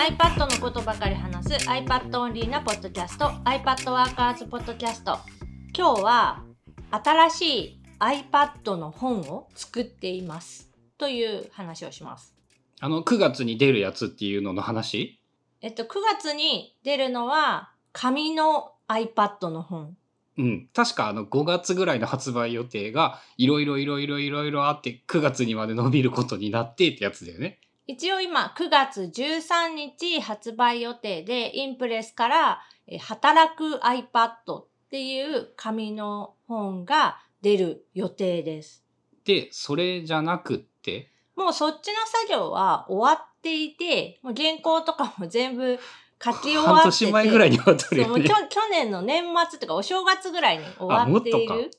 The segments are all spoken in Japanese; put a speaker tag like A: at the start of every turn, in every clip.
A: iPad のことばかり話す iPad オンリーなポッドキャスト iPad ワーカーズポッドキャスト今日は新しい iPad の本を作っていますという話をします
B: あの、9月に出るやつっていうのの話？
A: えっと9月に出るのは紙の iPad の本
B: うん。確かあの5月ぐらいの発売予定がいろいろいろいろいろいろあって9月にまで伸びることになってってやつだよね。
A: 一応今9月13日発売予定でインプレスからえ働く iPad っていう紙の本が出る予定です。
B: で、それじゃなくって、
A: もうそっちの作業は終わっていて、もう原稿とかも全部書き終わってて。
B: 半年前ぐらいに終わってるよね。
A: 去年の年末とかお正月ぐらいに終わっている。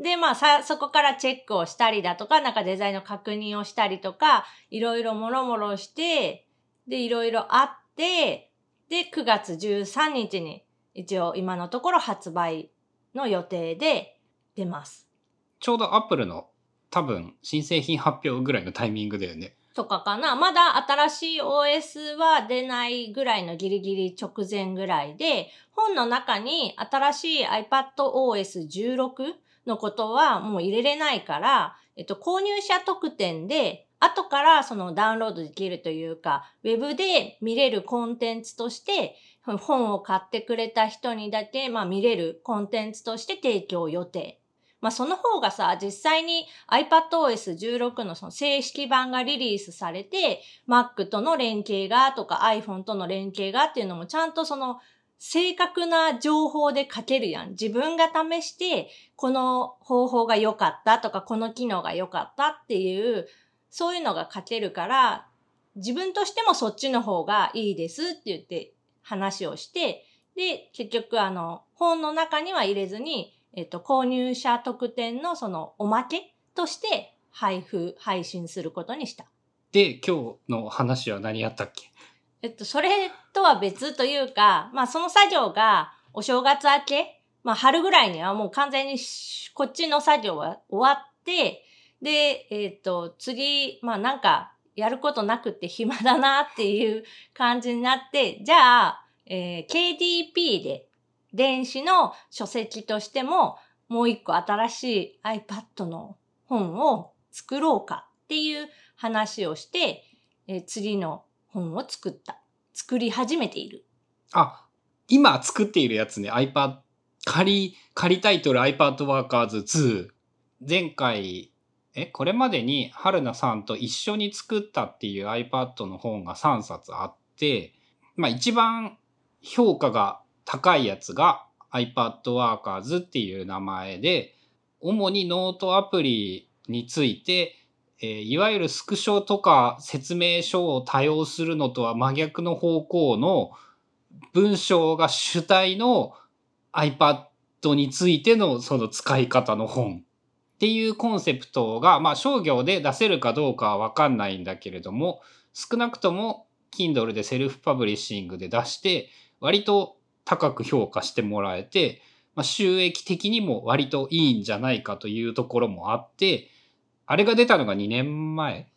A: で、まあさ、そこからチェックをしたりだとか、なんかデザインの確認をしたりとか、いろいろもろもろして、で、いろいろあって、で、9月13日に一応今のところ発売の予定で出ます。
B: ちょうどアップルの多分新製品発表ぐらいのタイミングだよね。
A: とかかな。まだ新しい OS は出ないぐらいのギリギリ直前ぐらいで、本の中に新しい iPadOS16 のことはもう入れれないから、えっと、購入者特典で、後からそのダウンロードできるというか、ウェブで見れるコンテンツとして、本を買ってくれた人にだけ、まあ見れるコンテンツとして提供予定。まあその方がさ、実際に iPadOS16 のその正式版がリリースされて、Mac との連携がとか iPhone との連携がっていうのもちゃんとその正確な情報で書けるやん。自分が試して、この方法が良かったとか、この機能が良かったっていう、そういうのが書けるから、自分としてもそっちの方がいいですって言って話をして、で、結局あの、本の中には入れずに、えっと、購入者特典のそのおまけとして配布、配信することにした。
B: で、今日の話は何やったっけ？
A: えっと、それとは別というか、まあその作業がお正月明け、まあ春ぐらいにはもう完全にこっちの作業は終わって、で、えっと、次、まあなんかやることなくて暇だなっていう感じになって、じゃあ、えー KDP で電子の書籍としてももう一個新しい iPad の本を作ろうかっていう話をして、えー次の本を作った。作り始めている。
B: あ、今作っているやつね、iPad、仮、仮タイトル iPad Workers 2。前回、え、これまでに春菜さんと一緒に作ったっていう iPad の本が3冊あって、まあ一番評価が高いやつが iPad Workers っていう名前で、主にノートアプリについて、えーいわゆるスクショとか説明書を多用するのとは真逆の方向の文章が主体の iPad についてのその使い方の本っていうコンセプトが、まあ商業で出せるかどうかはわかんないんだけれども、少なくとも Kindle でセルフパブリッシングで出して、割と高く評価してもらえて、まあ、収益的にも割といいんじゃないかというところもあって、あれが出たのが2年前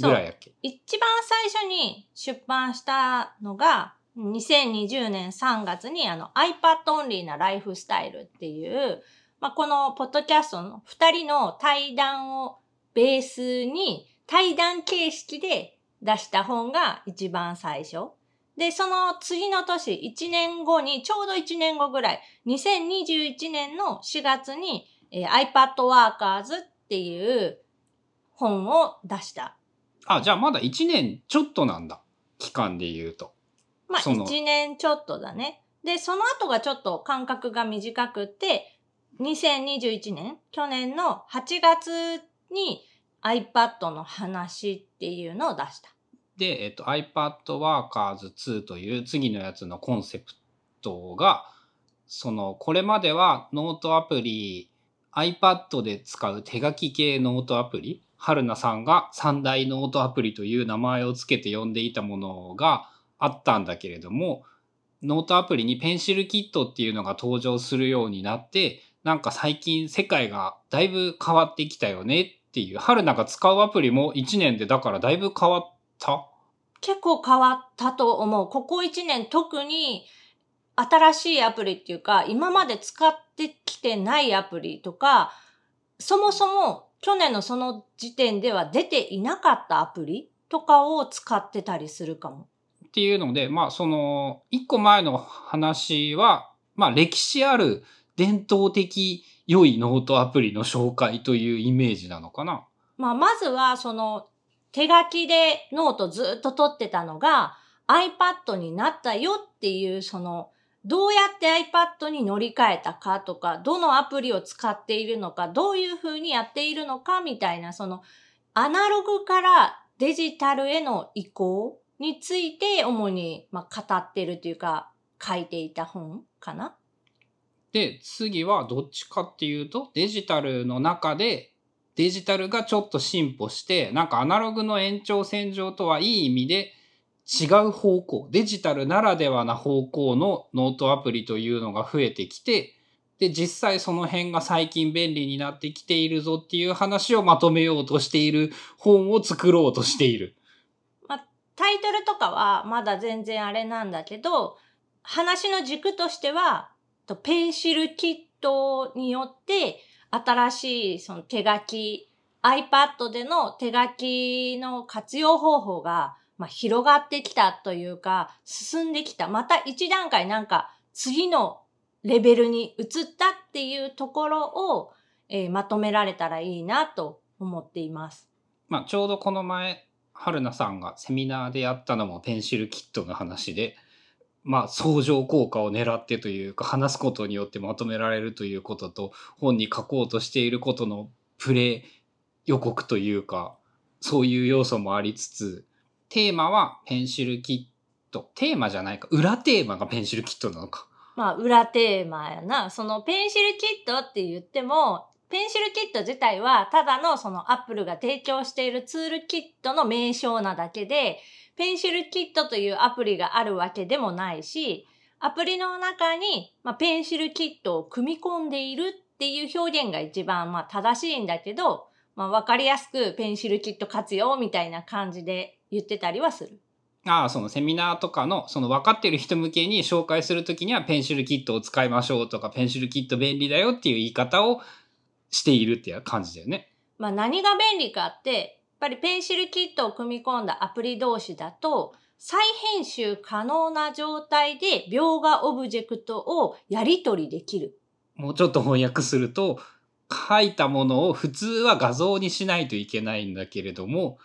B: ぐらいやっけ？
A: 一番最初に出版したのが、2020年3月にあの iPad オンリーなライフスタイルっていう、まあ、このポッドキャストの2人の対談をベースに対談形式で出した本が一番最初。で、その次の年、1年後に、ちょうど1年後ぐらい、2021年の4月に、えー iPad Workers っていう本を出した。
B: あ、じゃあまだ1年ちょっとなんだ。期間で言うと。
A: まあ、
B: その
A: 1年ちょっとだね。で、その後がちょっと間隔が短くって、2021年、去年の8月に iPad の話っていうのを出した。
B: で、えっと、iPad Workers 2という次のやつのコンセプトが、その、これまではノートアプリ、iPad で使う手書き系ノートアプリ、春菜さんが三大ノートアプリという名前を付けて呼んでいたものがあったんだけれども、ノートアプリに PencilKit っていうのが登場するようになって、なんか最近世界がだいぶ変わってきたよねっていう、春菜が使うアプリも1年でだからだいぶ変わった？
A: 結構変わったと思う。ここ1年特に新しいアプリっていうか、今まで使ってきてないアプリとか、そもそも去年のその時点では出ていなかったアプリとかを使ってたりするかも。
B: っていうので、まあその、一個前の話は、まあ歴史ある伝統的良いノートアプリの紹介というイメージなのかな。
A: まあまずはその手書きでノートずっと取ってたのが iPad になったよっていうそのどうやって iPad に乗り換えたかとか、どのアプリを使っているのか、どういうふうにやっているのかみたいな、そのアナログからデジタルへの移行について主に、まあ、語ってるというか、書いていた本かな？
B: で、次はどっちかっていうと、デジタルの中でデジタルがちょっと進歩して、なんかアナログの延長線上とはいい意味で違う方向、デジタルならではな方向のノートアプリというのが増えてきて、で、実際その辺が最近便利になってきているぞっていう話をまとめようとしている本を作ろうとしている。
A: まあ、タイトルとかはまだ全然あれなんだけど、話の軸としては、ペンシルキットによって新しいその手書き、iPad での手書きの活用方法がまあ、広がってきたというか、進んできた。また一段階なんか次のレベルに移ったっていうところを、えー、まとめられたらいいなと思っています。
B: まあ、ちょうどこの前、春菜さんがセミナーでやったのもペンシルキットの話で、まあ、相乗効果を狙ってというか、話すことによってまとめられるということと、本に書こうとしていることのプレイ予告というか、そういう要素もありつつ、テーマはペンシルキット。テーマじゃないか。裏テーマがペンシルキットなのか。
A: まあ、裏テーマやな。そのペンシルキットって言っても、ペンシルキット自体はただのそのアップルが提供しているツールキットの名称なだけで、ペンシルキットというアプリがあるわけでもないし、アプリの中に、まあ、ペンシルキットを組み込んでいるっていう表現が一番まあ正しいんだけど、まあ、わかりやすくペンシルキット活用みたいな感じで言ってたりはする。
B: ああ、そのセミナーとかの、その分かってる人向けに紹介するときにはペンシルキットを使いましょうとか、ペンシルキット便利だよっていう言い方をしているっていう感じだよね。
A: まあ何が便利かって、やっぱりペンシルキットを組み込んだアプリ同士だと、再編集可能な状態で描画オブジェクトをやり取りできる。
B: もうちょっと翻訳すると、書いたものを普通は画像にしないといけないんだけれども、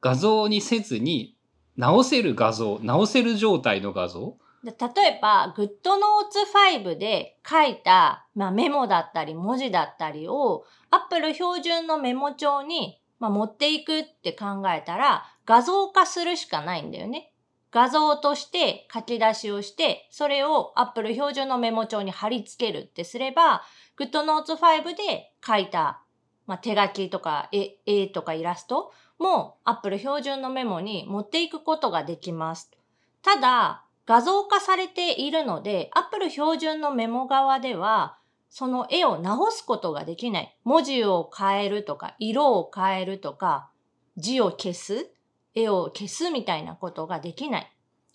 B: 画像にせずに直せる画像、直せる状態の画像
A: 例えば、GoodNotes5 で書いた、まあ、メモだったり文字だったりを Apple 標準のメモ帳に、まあ、持っていくって考えたら画像化するしかないんだよね。画像として書き出しをして、それを Apple 標準のメモ帳に貼り付けるってすれば、GoodNotes5 で書いた、まあ、手書きとか絵、絵とかイラストも Apple 標準のメモに持っていくことができます。ただ、画像化されているので、Apple 標準のメモ側では、その絵を直すことができない。文字を変えるとか、色を変えるとか、字を消す、絵を消すみたいなことができない。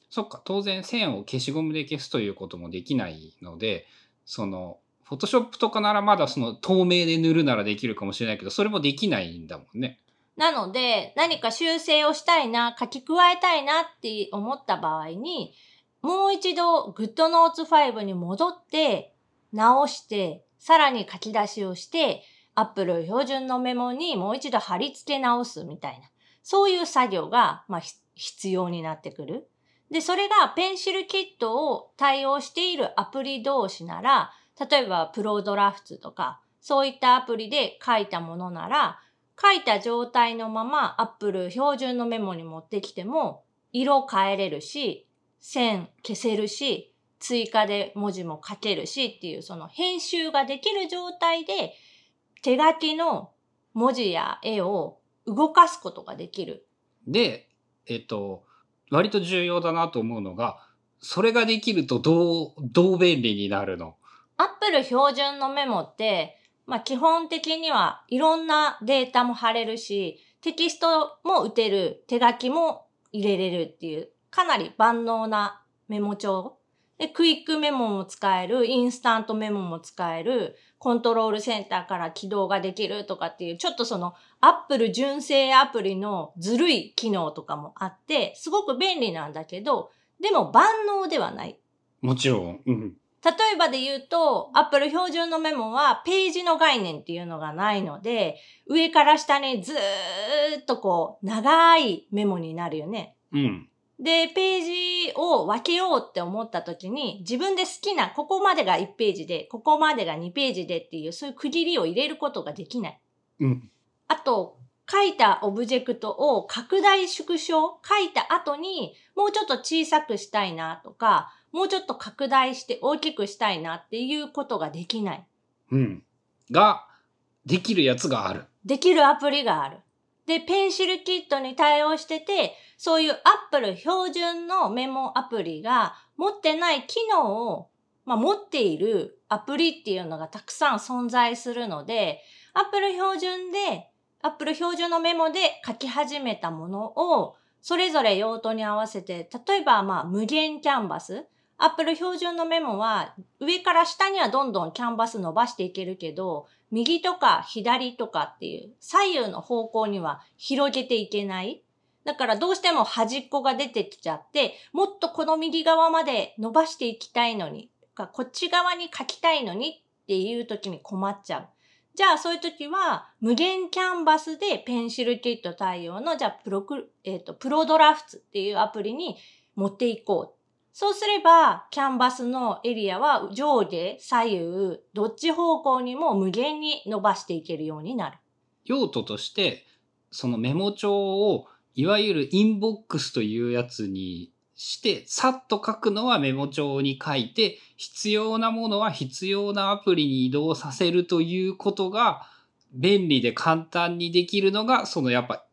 B: そっか、当然線を消しゴムで消すということもできないので、その、フォトショップとかならまだその透明で塗るならできるかもしれないけど、それもできないんだもんね。
A: なので、何か修正をしたいな、書き加えたいなって思った場合に、もう一度 GoodNotes 5に戻って、直して、さらに書き出しをして、Apple 標準のメモにもう一度貼り付け直すみたいな、そういう作業が、まあ、必要になってくる。で、それがペンシルキットを対応しているアプリ同士なら、例えばプロドラフトとか、そういったアプリで書いたものなら、書いた状態のまま Apple 標準のメモに持ってきても、色変えれるし、線消せるし、追加で文字も書けるしっていうその編集ができる状態で手書きの文字や絵を動かすことができる。
B: で、えっと、割と重要だなと思うのが、それができるとどう、どう便利になるの
A: ?Apple 標準のメモってまあ基本的にはいろんなデータも貼れるし、テキストも打てる、手書きも入れれるっていう、かなり万能なメモ帳。で、クイックメモも使える、インスタントメモも使える、コントロールセンターから起動ができるとかっていう、ちょっとその、アップル純正アプリのずるい機能とかもあって、すごく便利なんだけど、でも万能ではない。
B: もちろん。うん。
A: 例えばで言うと、Apple 標準のメモはページの概念っていうのがないので、上から下にずーっとこう、長いメモになるよね。
B: うん。
A: で、ページを分けようって思った時に、自分で好きな、ここまでが1ページで、ここまでが2ページでっていう、そういう区切りを入れることができない。
B: うん。
A: あと、書いたオブジェクトを拡大縮小、書いた後にもうちょっと小さくしたいなとか、もうちょっと拡大して大きくしたいなっていうことができない。
B: うん。が、できるやつがある。
A: できるアプリがある。で、ペンシルキットに対応してて、そういう Apple 標準のメモアプリが持ってない機能を、まあ、持っているアプリっていうのがたくさん存在するので、Apple 標準で、Apple 標準のメモで書き始めたものを、それぞれ用途に合わせて、例えばまあ無限キャンバス。Apple 標準のメモは上から下にはどんどんキャンバス伸ばしていけるけど、右とか左とかっていう左右の方向には広げていけない。だからどうしても端っこが出てきちゃって、もっとこの右側まで伸ばしていきたいのに、かこっち側に書きたいのにっていう時に困っちゃう。じゃあそういう時は無限キャンバスでペンシルキット対応のじゃあプロク、えっ、と、プロドラフツっていうアプリに持っていこう。そうすれば、キャンバスのエリアは上下、左右、どっち方向にも無限に伸ばしていけるようになる。
B: 用途として、そのメモ帳を、いわゆるインボックスというやつにして、さっと書くのはメモ帳に書いて、必要なものは必要なアプリに移動させるということが、便利で簡単にできるのが、そのやっぱ、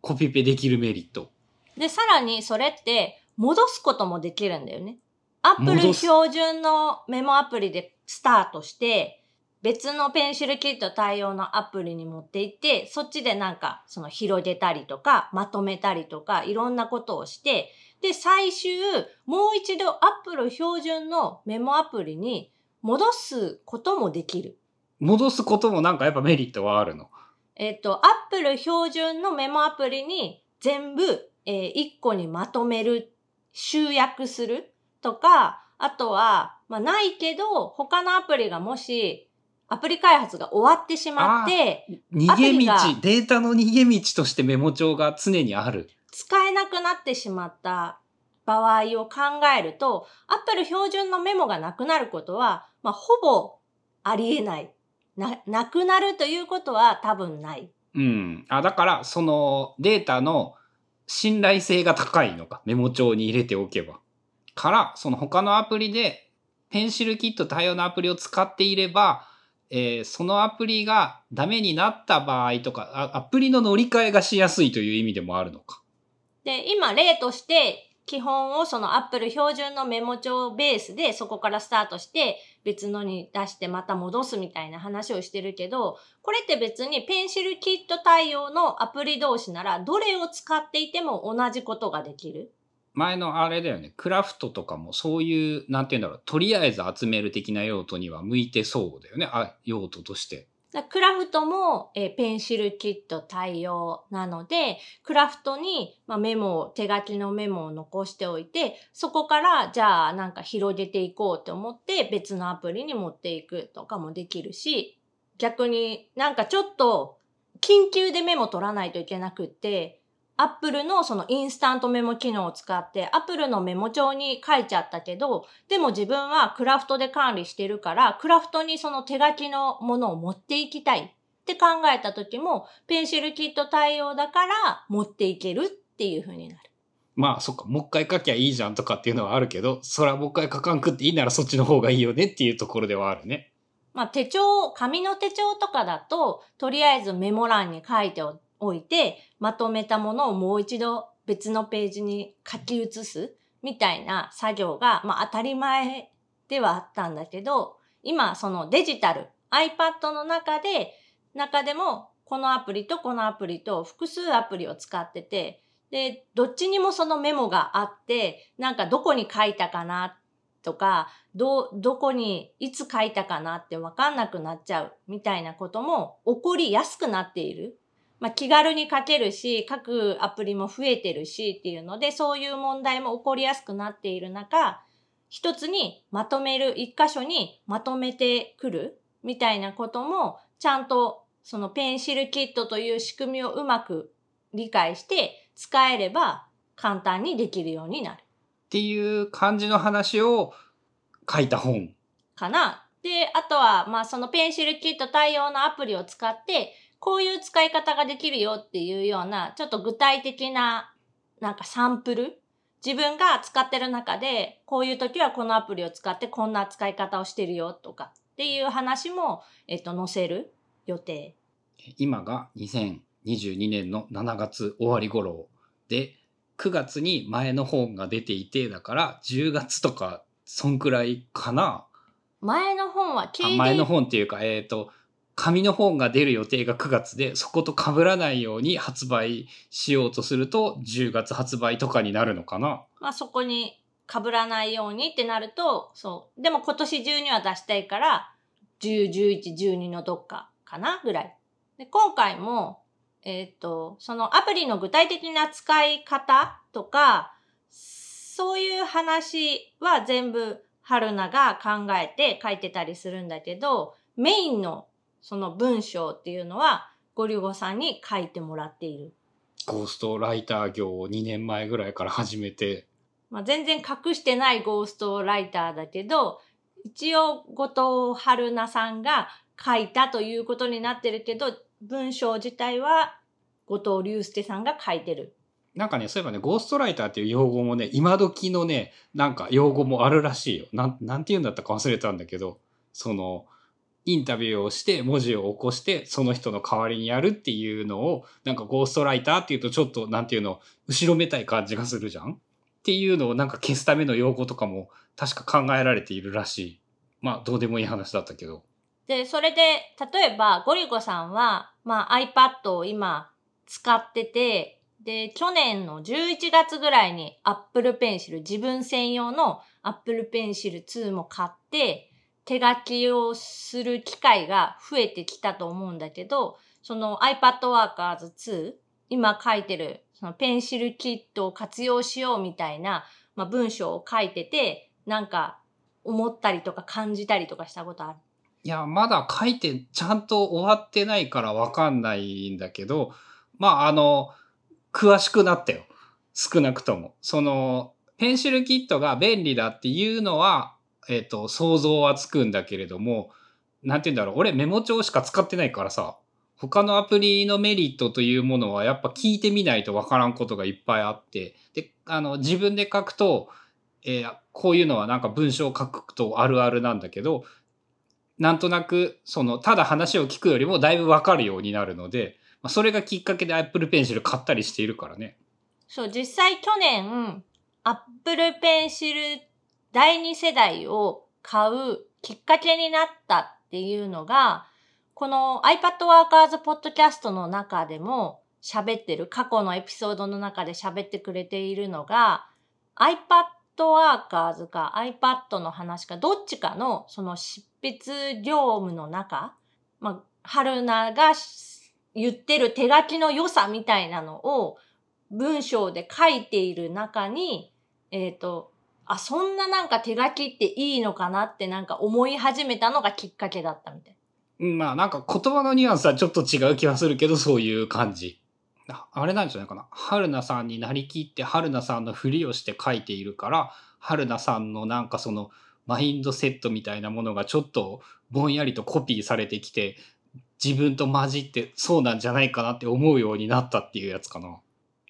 B: コピペできるメリット。
A: で、さらにそれって戻すこともできるんだよね。Apple
B: 戻す
A: 標準のメモアプリでスタートして、別のペンシルキット対応のアプリに持っていって、そっちでなんかその広げたりとか、まとめたりとか、いろんなことをして、で、最終、もう一度 Apple 標準のメモアプリに戻すこともできる。
B: 戻すこともなんかやっぱメリットはあるの？
A: えっ、と、Apple 標準のメモアプリに全部、えー一個にまとめる、集約するとか、あとは、まあないけど、他のアプリがもし、アプリ開発が終わってしまって、
B: 逃げ道、データの逃げ道としてメモ帳が常にある。
A: 使えなくなってしまった場合を考えると、Apple 標準のメモがなくなることは、まあ、ほぼありえない。な、なくなるということは多分ない。
B: うん。あ、だから、そのデータの信頼性が高いのか。メモ帳に入れておけば。から、その他のアプリで、ペンシルキット対応のアプリを使っていれば、えーそのアプリがダメになった場合とかあ、アプリの乗り換えがしやすいという意味でもあるのか。
A: で、今例として、基本をその Apple 標準のメモ帳ベースでそこからスタートして別のに出してまた戻すみたいな話をしてるけど、これって別にペンシルキット対応のアプリ同士ならどれを使っていても同じことができる？
B: 前のあれだよね。クラフトとかもそういう、なんて言うんだろう。とりあえず集める的な用途には向いてそうだよね。あ、用途として。
A: クラフトも、えペンシルキット対応なので、クラフトに、まあ、メモを、手書きのメモを残しておいて、そこから、じゃあなんか広げていこうと思って別のアプリに持っていくとかもできるし、逆になんかちょっと緊急でメモ取らないといけなくって、Apple のそのインスタントメモ機能を使って Apple のメモ帳に書いちゃったけど、でも自分はクラフトで管理してるから、クラフトにその手書きのものを持っていきたいって考えた時も、ペンシルキット対応だから持っていけるっていう風になる。
B: まあ、そっか、もう一回書きゃいいじゃんとかっていうのはあるけど、それはもう一回書かんくっていいならそっちの方がいいよねっていうところではあるね。
A: まあ手帳、紙の手帳とかだと、とりあえずメモ欄に書いておいて、まとめたものをもう一度別のページに書き写すみたいな作業が、まあ当たり前ではあったんだけど、今そのデジタル、iPad の中で、中でもこのアプリとこのアプリと複数アプリを使ってて、で、どっちにもそのメモがあって、なんかどこに書いたかなとか、ど、どこにいつ書いたかなってわかんなくなっちゃうみたいなことも起こりやすくなっている。まあ、気軽に書けるし、書くアプリも増えてるしっていうので、そういう問題も起こりやすくなっている中、一つにまとめる、一箇所にまとめてくるみたいなことも、ちゃんとそのペンシルキットという仕組みをうまく理解して使えれば簡単にできるようになる
B: っていう感じの話を書いた本。
A: かな。で、あとは、まあそのペンシルキット対応のアプリを使って、こういう使い方ができるよっていうような、ちょっと具体的な、なんかサンプル？自分が使ってる中で、こういう時はこのアプリを使ってこんな使い方をしてるよとかっていう話も、えっと、載せる予定。
B: 今が2022年の7月終わり頃で、9月に前の本が出ていて、だから10月とか、そんくらいかな。
A: 前の本は
B: あ
A: KD
B: 前の本っていうか、えっ、と、紙の本が出る予定が9月で、そこと被らないように発売しようとすると、10月発売とかになるのかな？
A: まあそこに被らないようにってなると、そう。でも今年中には出したいから、10、11、12のどっかかな？ぐらい。で、今回も、えっ、と、そのアプリの具体的な使い方とか、そういう話は全部春菜が考えて書いてたりするんだけど、メインのその文章っていうのはゴリゴさんに書いてもらっている。
B: ゴーストライター業を2年前ぐらいから始めて、
A: まあ、全然隠してないゴーストライターだけど、一応後藤春菜さんが書いたということになってるけど、文章自体は後藤隆介さんが書いてる。
B: なんかね、そういえばね、ゴーストライターっていう用語もね、今時のね、なんか用語もあるらしいよ。なん、なんて言うんだったか忘れたんだけど、その、インタビューをして、文字を起こして、その人の代わりにやるっていうのを、なんかゴーストライターっていうとちょっと、なんていうの、後ろめたい感じがするじゃんっていうのをなんか消すための用語とかも確か考えられているらしい。まあ、どうでもいい話だったけど。
A: で、それで、例えばゴリゴさんは、まあ iPad を今使ってて、で、去年の11月ぐらいに Apple Pencil、自分専用の Apple Pencil 2も買って、手書きをする機会が増えてきたと思うんだけど、その iPad Workers 2、今書いてる、そのペンシルキットを活用しようみたいな、まあ、文章を書いてて、なんか思ったりとか感じたりとかしたことある。
B: いや、まだ書いてちゃんと終わってないからわかんないんだけど、まあ、あの、詳しくなったよ。少なくとも。その、ペンシルキットが便利だっていうのは、えっ、と、想像はつくんだけれども、なんて言うんだろう。俺メモ帳しか使ってないからさ、他のアプリのメリットというものはやっぱ聞いてみないとわからんことがいっぱいあって、で、あの、自分で書くと、えーこういうのはなんか文章を書くとあるあるなんだけど、なんとなく、その、ただ話を聞くよりもだいぶわかるようになるので、まあ、それがきっかけで Apple Pencil 買ったりしているからね。
A: そう、実際去年、Apple Pencil 第2世代を買うきっかけになったっていうのが、この iPad Workers Podcast の中でも喋ってる、過去のエピソードの中で喋ってくれているのが、iPad Workers か iPad の話か、どっちかのその執筆業務の中、まあ、春菜が言ってる手書きの良さみたいなのを文章で書いている中に、えっ、と、あ、そんななんか手書きっていいのかなってなんか思い始めたのがきっかけだったみたい。
B: うんまあなんか言葉のニュアンスはちょっと違う気がするけど、そういう感じ。ああれなんじゃないかな。春菜さんになりきって春菜さんのふりをして書いているから、春菜さんのなんかそのマインドセットみたいなものがちょっとぼんやりとコピーされてきて、自分と混じってそうなんじゃないかなって思うようになったっていうやつかな。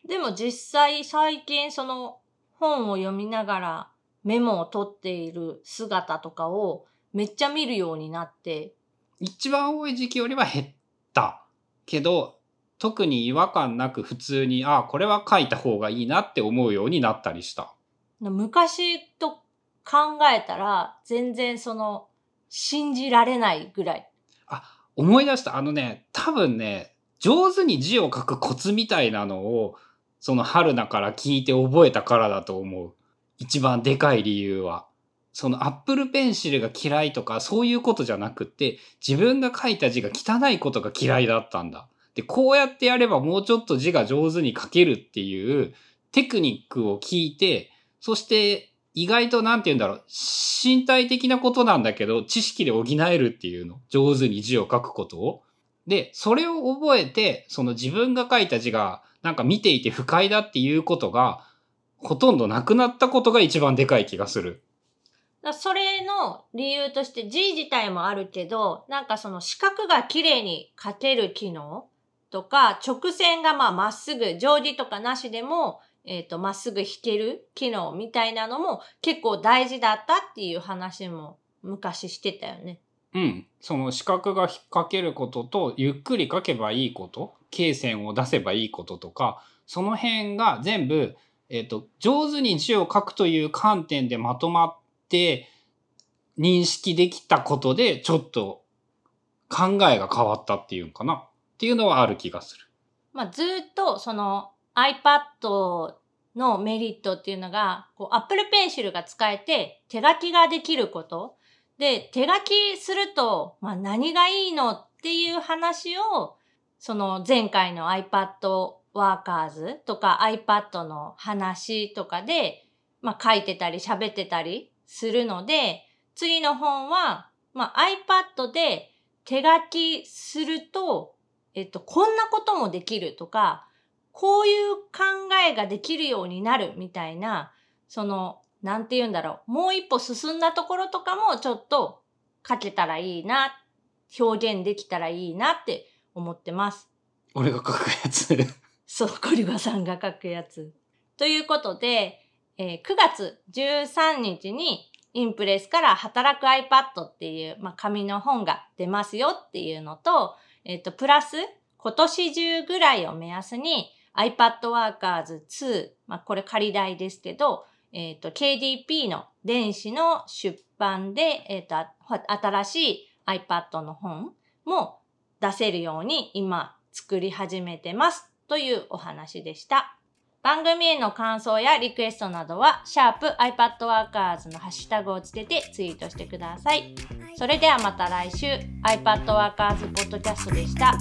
A: でも実際最近その本を読みながらメモを取っている姿とかをめっちゃ見るようになって、
B: 一番多い時期よりは減った。けど、特に違和感なく普通に、ああ、これは書いた方がいいなって思うようになったりした。
A: 昔と考えたら全然その信じられないぐらい。
B: 思い出した。あのね、多分ね、上手に字を書くコツみたいなのを、その春菜から聞いて覚えたからだと思う。一番でかい理由は。そのアップルペンシルが嫌いとかそういうことじゃなくって自分が書いた字が汚いことが嫌いだったんだ。で、こうやってやればもうちょっと字が上手に書けるっていうテクニックを聞いて、そして意外となんて言うんだろう、身体的なことなんだけど、知識で補えるっていうの。上手に字を書くことを。で、それを覚えて、その自分が書いた字がなんか見ていて不快だっていうことが、ほとんどなくなったことが一番でかい気がする。
A: それの理由として字自体もあるけど、なんかその四角が綺麗に書ける機能とか、直線がまあまっすぐ、定規とかなしでも、えっ、ー、と、まっすぐ引ける機能みたいなのも結構大事だったっていう話も昔してたよね。
B: うん。その四角が引っ掛けることと、ゆっくり書けばいいこと、罫線を出せばいいこととか、その辺が全部、えっ、ー、と、上手に字を書くという観点でまとまって認識できたことで、ちょっと考えが変わったっていうかなっていうのはある気がする。
A: まあ、ずっとその iPad のメリットっていうのが、こう Apple Pencil が使えて手書きができること。で、手書きすると、まあ、何がいいのっていう話を、その前回の iPad Workers とか iPad の話とかで、まあ、書いてたり喋ってたりするので、次の本は、まあ、iPad で手書きすると、えっと、こんなこともできるとか、こういう考えができるようになるみたいな、その、なんて言うんだろう。もう一歩進んだところとかもちょっと書けたらいいな、表現できたらいいなって思ってます。
B: 俺が書くやつ
A: そう、コリバさんが書くやつ。ということで、えー、9月13日にインプレスから働く iPad っていう、まあ、紙の本が出ますよっていうのと、えっ、ー、と、プラス今年中ぐらいを目安に iPad Workers 2、まあ、これ仮題ですけど、えっ、ー、と、KDP の電子の出版で、えっ、ー、と、新しい iPad の本も出せるように今作り始めてますというお話でした。番組への感想やリクエストなどは、シャープ i p a d w o r k e r s のハッシュタグをつけてツイートしてください。それではまた来週、iPadWorkers ポッドキャストでした。